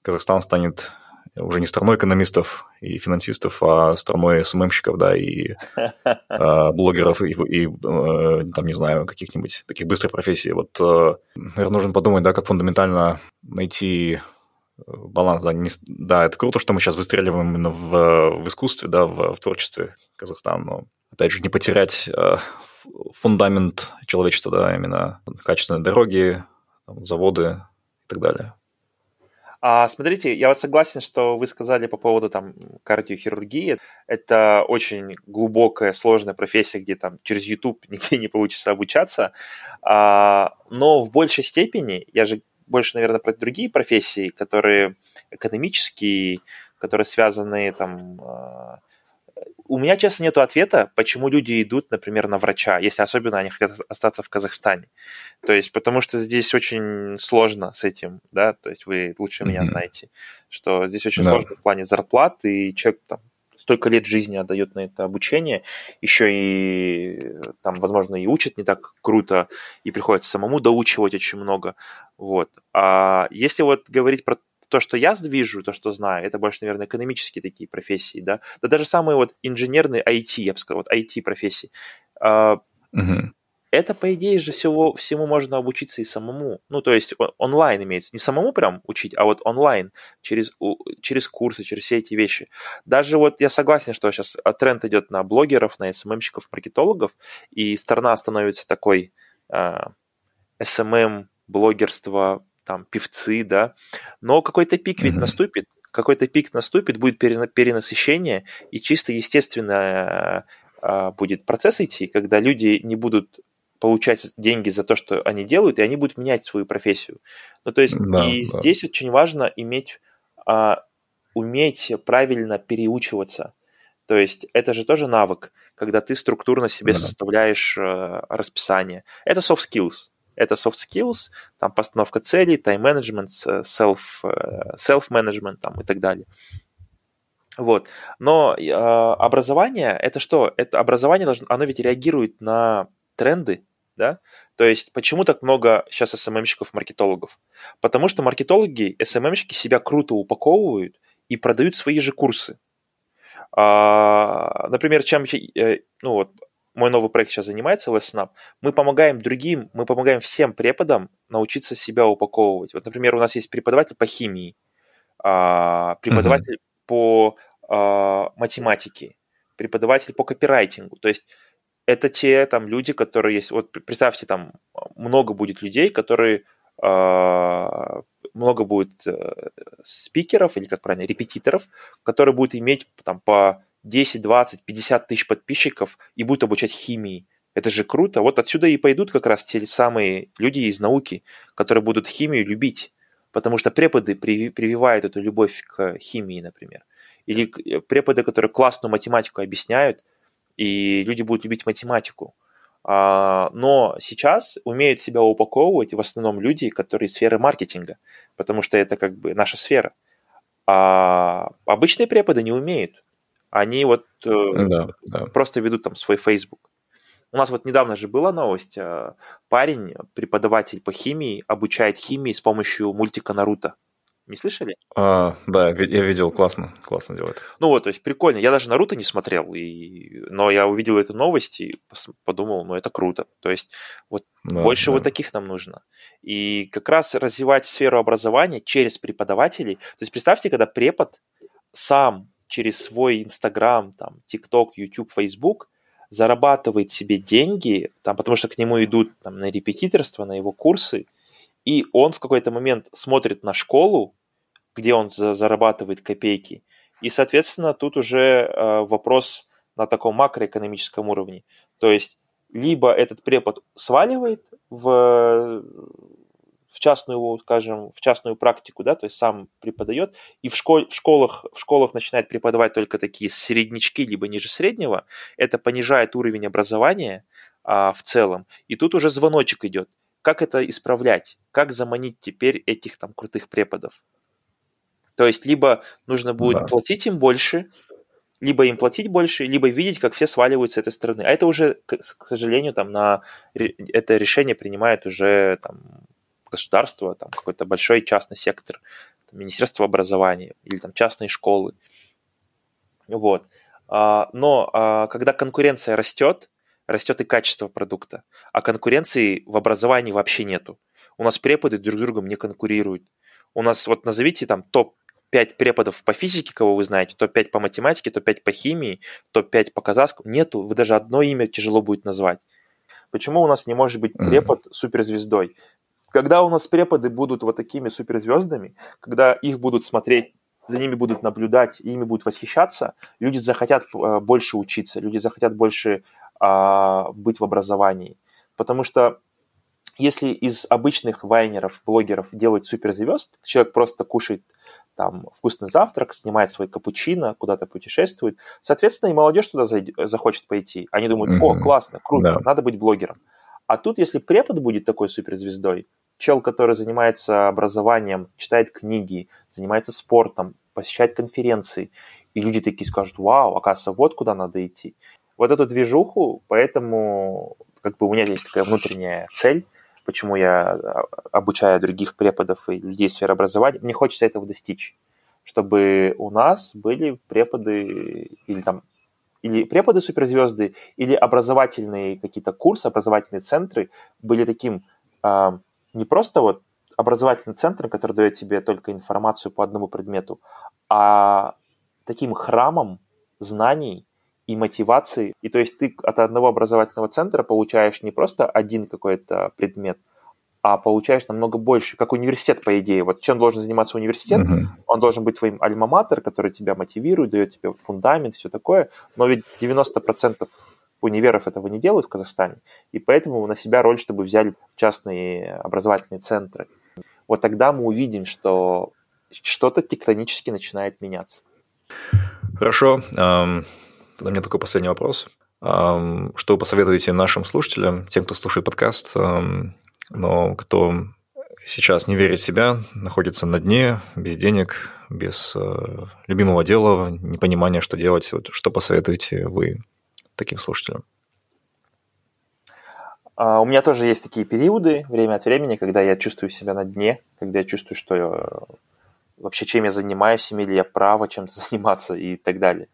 Казахстан станет уже не страной экономистов и финансистов, а страной СММщиков, да, и э, блогеров, и, и э, там, не знаю, каких-нибудь таких быстрых профессий. Вот, э, наверное, нужно подумать, да, как фундаментально найти баланс. Да, не, да, это круто, что мы сейчас выстреливаем именно в, в искусстве, да, в, в творчестве Казахстана, но, опять же, не потерять э, фундамент человечества, да, именно качественные дороги, там, заводы и так далее. А, смотрите, я вот согласен, что вы сказали по поводу там кардиохирургии. Это очень глубокая, сложная профессия, где там через YouTube нигде не получится обучаться. А, но в большей степени, я же больше, наверное, про другие профессии, которые экономические, которые связаны там... А, у меня, честно, нет ответа, почему люди идут, например, на врача, если особенно они хотят остаться в Казахстане. То есть, потому что здесь очень сложно с этим, да, то есть вы лучше mm-hmm. меня знаете, что здесь очень да. сложно в плане зарплат, и человек там столько лет жизни отдает на это обучение, еще и там, возможно, и учат не так круто, и приходится самому доучивать очень много. Вот. А если вот говорить про то, что я вижу, то, что знаю, это больше, наверное, экономические такие профессии, да, да даже самые вот инженерные IT, я бы сказал, вот IT-профессии. Угу это, по идее же, всего, всему можно обучиться и самому. Ну, то есть онлайн имеется. Не самому прям учить, а вот онлайн, через, через курсы, через все эти вещи. Даже вот я согласен, что сейчас а, тренд идет на блогеров, на SMM-щиков, маркетологов, и страна становится такой э, SMM, блогерство, там, певцы, да. Но какой-то пик ведь mm-hmm. наступит, какой-то пик наступит, будет перенасыщение, и чисто естественно э, будет процесс идти, когда люди не будут получать деньги за то, что они делают, и они будут менять свою профессию. Ну, то есть, да, и да. здесь очень важно иметь, а, уметь правильно переучиваться. То есть, это же тоже навык, когда ты структурно себе да. составляешь а, расписание. Это soft skills. это soft skills, там постановка целей, тайм-менеджмент, self, self-management там, и так далее. Вот. Но э, образование это что? Это образование должно, оно ведь реагирует на тренды, да? То есть почему так много сейчас СММщиков, маркетологов? Потому что маркетологи, СММщики себя круто упаковывают и продают свои же курсы. А, например, чем, э, ну вот, мой новый проект сейчас занимается, LessNap, мы помогаем другим, мы помогаем всем преподам научиться себя упаковывать. Вот, например, у нас есть преподаватель по химии, а, преподаватель mm-hmm. по а, математике, преподаватель по копирайтингу. То есть это те там люди, которые есть. Вот представьте, там много будет людей, которые э, много будет э, спикеров или как правильно репетиторов, которые будут иметь там по 10, 20, 50 тысяч подписчиков и будут обучать химии. Это же круто. Вот отсюда и пойдут как раз те самые люди из науки, которые будут химию любить. Потому что преподы прививают эту любовь к химии, например. Или э, преподы, которые классную математику объясняют, и люди будут любить математику. А, но сейчас умеют себя упаковывать в основном люди, которые из сферы маркетинга, потому что это как бы наша сфера. А обычные преподы не умеют. Они вот э, да, да. просто ведут там свой Facebook. У нас вот недавно же была новость. Э, парень, преподаватель по химии, обучает химии с помощью мультика Наруто. Не слышали? А, да, я видел, классно, классно делает. Ну вот, то есть прикольно. Я даже Наруто не смотрел, и... но я увидел эту новость и подумал, ну это круто. То есть вот да, больше да. вот таких нам нужно. И как раз развивать сферу образования через преподавателей. То есть представьте, когда препод сам через свой Инстаграм, там, ТикТок, Ютуб, Фейсбук зарабатывает себе деньги, там, потому что к нему идут там, на репетиторство, на его курсы, и он в какой-то момент смотрит на школу, где он зарабатывает копейки. И, соответственно, тут уже э, вопрос на таком макроэкономическом уровне. То есть, либо этот препод сваливает в, в частную, скажем, в частную практику, да, то есть сам преподает, и в, школ, в, школах, в школах начинает преподавать только такие среднячки, либо ниже среднего, это понижает уровень образования а, в целом. И тут уже звоночек идет – как это исправлять? Как заманить теперь этих там крутых преподов? То есть либо нужно будет да. платить им больше, либо им платить больше, либо видеть, как все сваливают с этой стороны. А это уже, к сожалению, там на это решение принимает уже там, государство, там какой-то большой частный сектор, там, Министерство образования или там частные школы. Вот. А, но а, когда конкуренция растет, растет и качество продукта. А конкуренции в образовании вообще нету. У нас преподы друг с другом не конкурируют. У нас, вот назовите там топ-5 преподов по физике, кого вы знаете, топ-5 по математике, топ-5 по химии, топ-5 по казахскому. Нету, вы даже одно имя тяжело будет назвать. Почему у нас не может быть препод суперзвездой? Когда у нас преподы будут вот такими суперзвездами, когда их будут смотреть за ними будут наблюдать, ими будут восхищаться, люди захотят э, больше учиться, люди захотят больше а, быть в образовании. Потому что если из обычных вайнеров, блогеров делать суперзвезд, человек просто кушает там вкусный завтрак, снимает свой капучино, куда-то путешествует, соответственно, и молодежь туда зайдет, захочет пойти. Они думают, о, классно, круто, да. надо быть блогером. А тут, если препод будет такой суперзвездой, чел, который занимается образованием, читает книги, занимается спортом, посещает конференции, и люди такие скажут, вау, оказывается, вот куда надо идти вот эту движуху, поэтому как бы у меня есть такая внутренняя цель, почему я а, обучаю других преподов и людей сферы образования, мне хочется этого достичь, чтобы у нас были преподы или там или преподы суперзвезды, или образовательные какие-то курсы, образовательные центры были таким э, не просто вот образовательный центр, который дает тебе только информацию по одному предмету, а таким храмом знаний, и мотивации. И то есть ты от одного образовательного центра получаешь не просто один какой-то предмет, а получаешь намного больше, как университет, по идее. Вот чем должен заниматься университет? Uh-huh. Он должен быть твоим альма-матер, который тебя мотивирует, дает тебе вот фундамент, все такое. Но ведь 90% универов этого не делают в Казахстане, и поэтому на себя роль, чтобы взяли частные образовательные центры. Вот тогда мы увидим, что что-то тектонически начинает меняться. Хорошо. Тогда у меня такой последний вопрос. Что вы посоветуете нашим слушателям, тем, кто слушает подкаст, но кто сейчас не верит в себя, находится на дне, без денег, без э, любимого дела, непонимания, что делать, вот, что посоветуете вы таким слушателям? А, у меня тоже есть такие периоды, время от времени, когда я чувствую себя на дне, когда я чувствую, что я, э, вообще чем я занимаюсь, имею ли я право чем-то заниматься и так далее.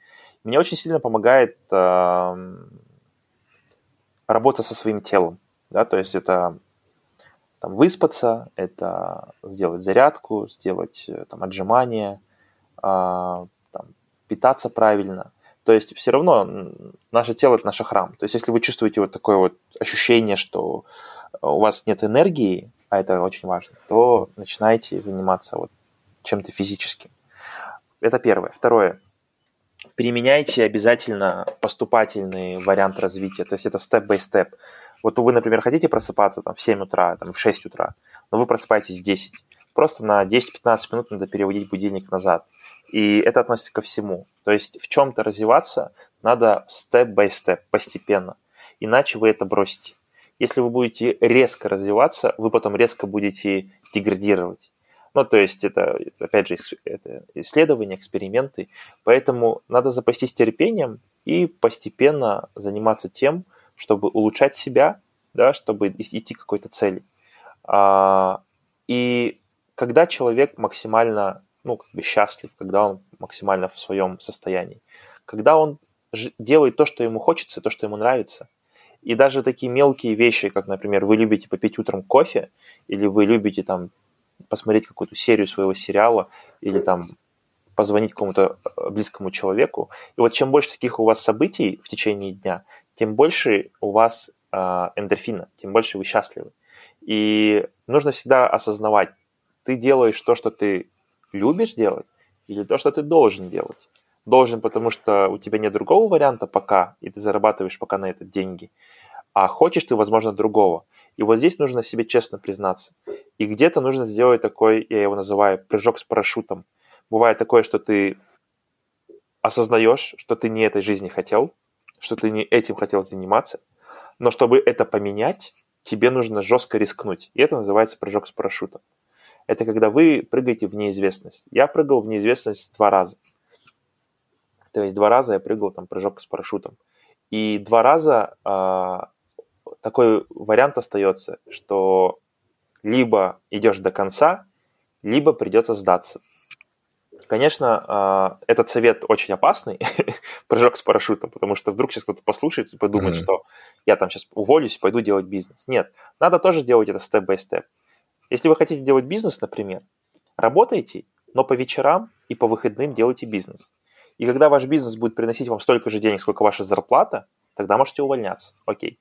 Мне очень сильно помогает э, работа со своим телом, да, то есть это там, выспаться, это сделать зарядку, сделать э, там, отжимания, э, там, питаться правильно – то есть все равно наше тело – это наш храм. То есть если вы чувствуете вот такое вот ощущение, что у вас нет энергии, а это очень важно, то начинайте заниматься вот чем-то физическим. Это первое. Второе. Применяйте обязательно поступательный вариант развития, то есть это степ-бай-степ. Вот вы, например, хотите просыпаться там, в 7 утра, там, в 6 утра, но вы просыпаетесь в 10. Просто на 10-15 минут надо переводить будильник назад. И это относится ко всему. То есть в чем-то развиваться надо степ-бай-степ, постепенно. Иначе вы это бросите. Если вы будете резко развиваться, вы потом резко будете деградировать. Ну, то есть это, опять же, это исследования, эксперименты. Поэтому надо запастись терпением и постепенно заниматься тем, чтобы улучшать себя, да, чтобы идти к какой-то цели. А, и когда человек максимально ну, как бы счастлив, когда он максимально в своем состоянии. Когда он делает то, что ему хочется, то, что ему нравится. И даже такие мелкие вещи, как, например, вы любите попить утром кофе, или вы любите там посмотреть какую-то серию своего сериала, или там позвонить какому-то э, близкому человеку. И вот чем больше таких у вас событий в течение дня, тем больше у вас э, эндорфина, тем больше вы счастливы. И нужно всегда осознавать, ты делаешь то, что ты любишь делать, или то, что ты должен делать. Должен, потому что у тебя нет другого варианта пока, и ты зарабатываешь пока на это деньги. А хочешь ты, возможно, другого. И вот здесь нужно себе честно признаться. И где-то нужно сделать такой, я его называю, прыжок с парашютом. Бывает такое, что ты осознаешь, что ты не этой жизни хотел, что ты не этим хотел заниматься, но чтобы это поменять, тебе нужно жестко рискнуть. И это называется прыжок с парашютом это когда вы прыгаете в неизвестность. Я прыгал в неизвестность два раза. То есть два раза я прыгал там прыжок с парашютом. И два раза э, такой вариант остается, что либо идешь до конца, либо придется сдаться. Конечно, э, этот совет очень опасный, прыжок с парашютом, потому что вдруг сейчас кто-то послушает и подумает, mm-hmm. что я там сейчас уволюсь, пойду делать бизнес. Нет, надо тоже делать это степ-бай-степ. Если вы хотите делать бизнес, например, работайте, но по вечерам и по выходным делайте бизнес. И когда ваш бизнес будет приносить вам столько же денег, сколько ваша зарплата, тогда можете увольняться. Окей.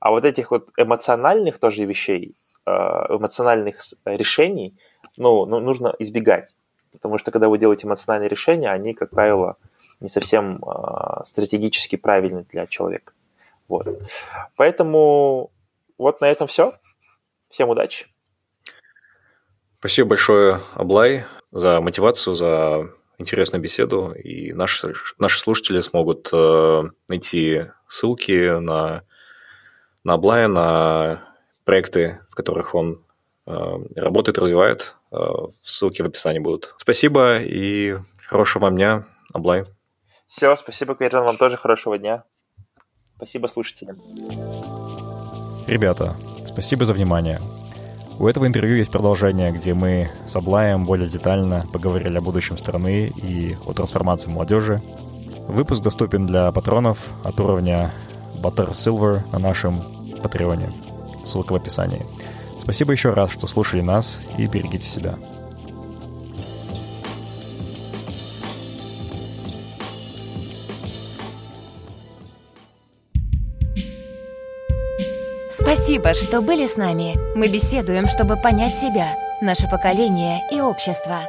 А вот этих вот эмоциональных тоже вещей, э, эмоциональных решений, ну, ну, нужно избегать. Потому что когда вы делаете эмоциональные решения, они, как правило, не совсем э, стратегически правильны для человека. Вот. Поэтому вот на этом все. Всем удачи. Спасибо большое, Аблай, за мотивацию, за интересную беседу. И наши, наши слушатели смогут э, найти ссылки на, на Аблая, на проекты, в которых он э, работает, развивает. Э, ссылки в описании будут. Спасибо и хорошего вам дня, Аблай. Все, спасибо, Кайржан, вам тоже хорошего дня. Спасибо слушателям. Ребята, спасибо за внимание. У этого интервью есть продолжение, где мы с Аблаем более детально поговорили о будущем страны и о трансформации молодежи. Выпуск доступен для патронов от уровня Butter Silver на нашем Патреоне. Ссылка в описании. Спасибо еще раз, что слушали нас и берегите себя. Спасибо, что были с нами. Мы беседуем, чтобы понять себя, наше поколение и общество.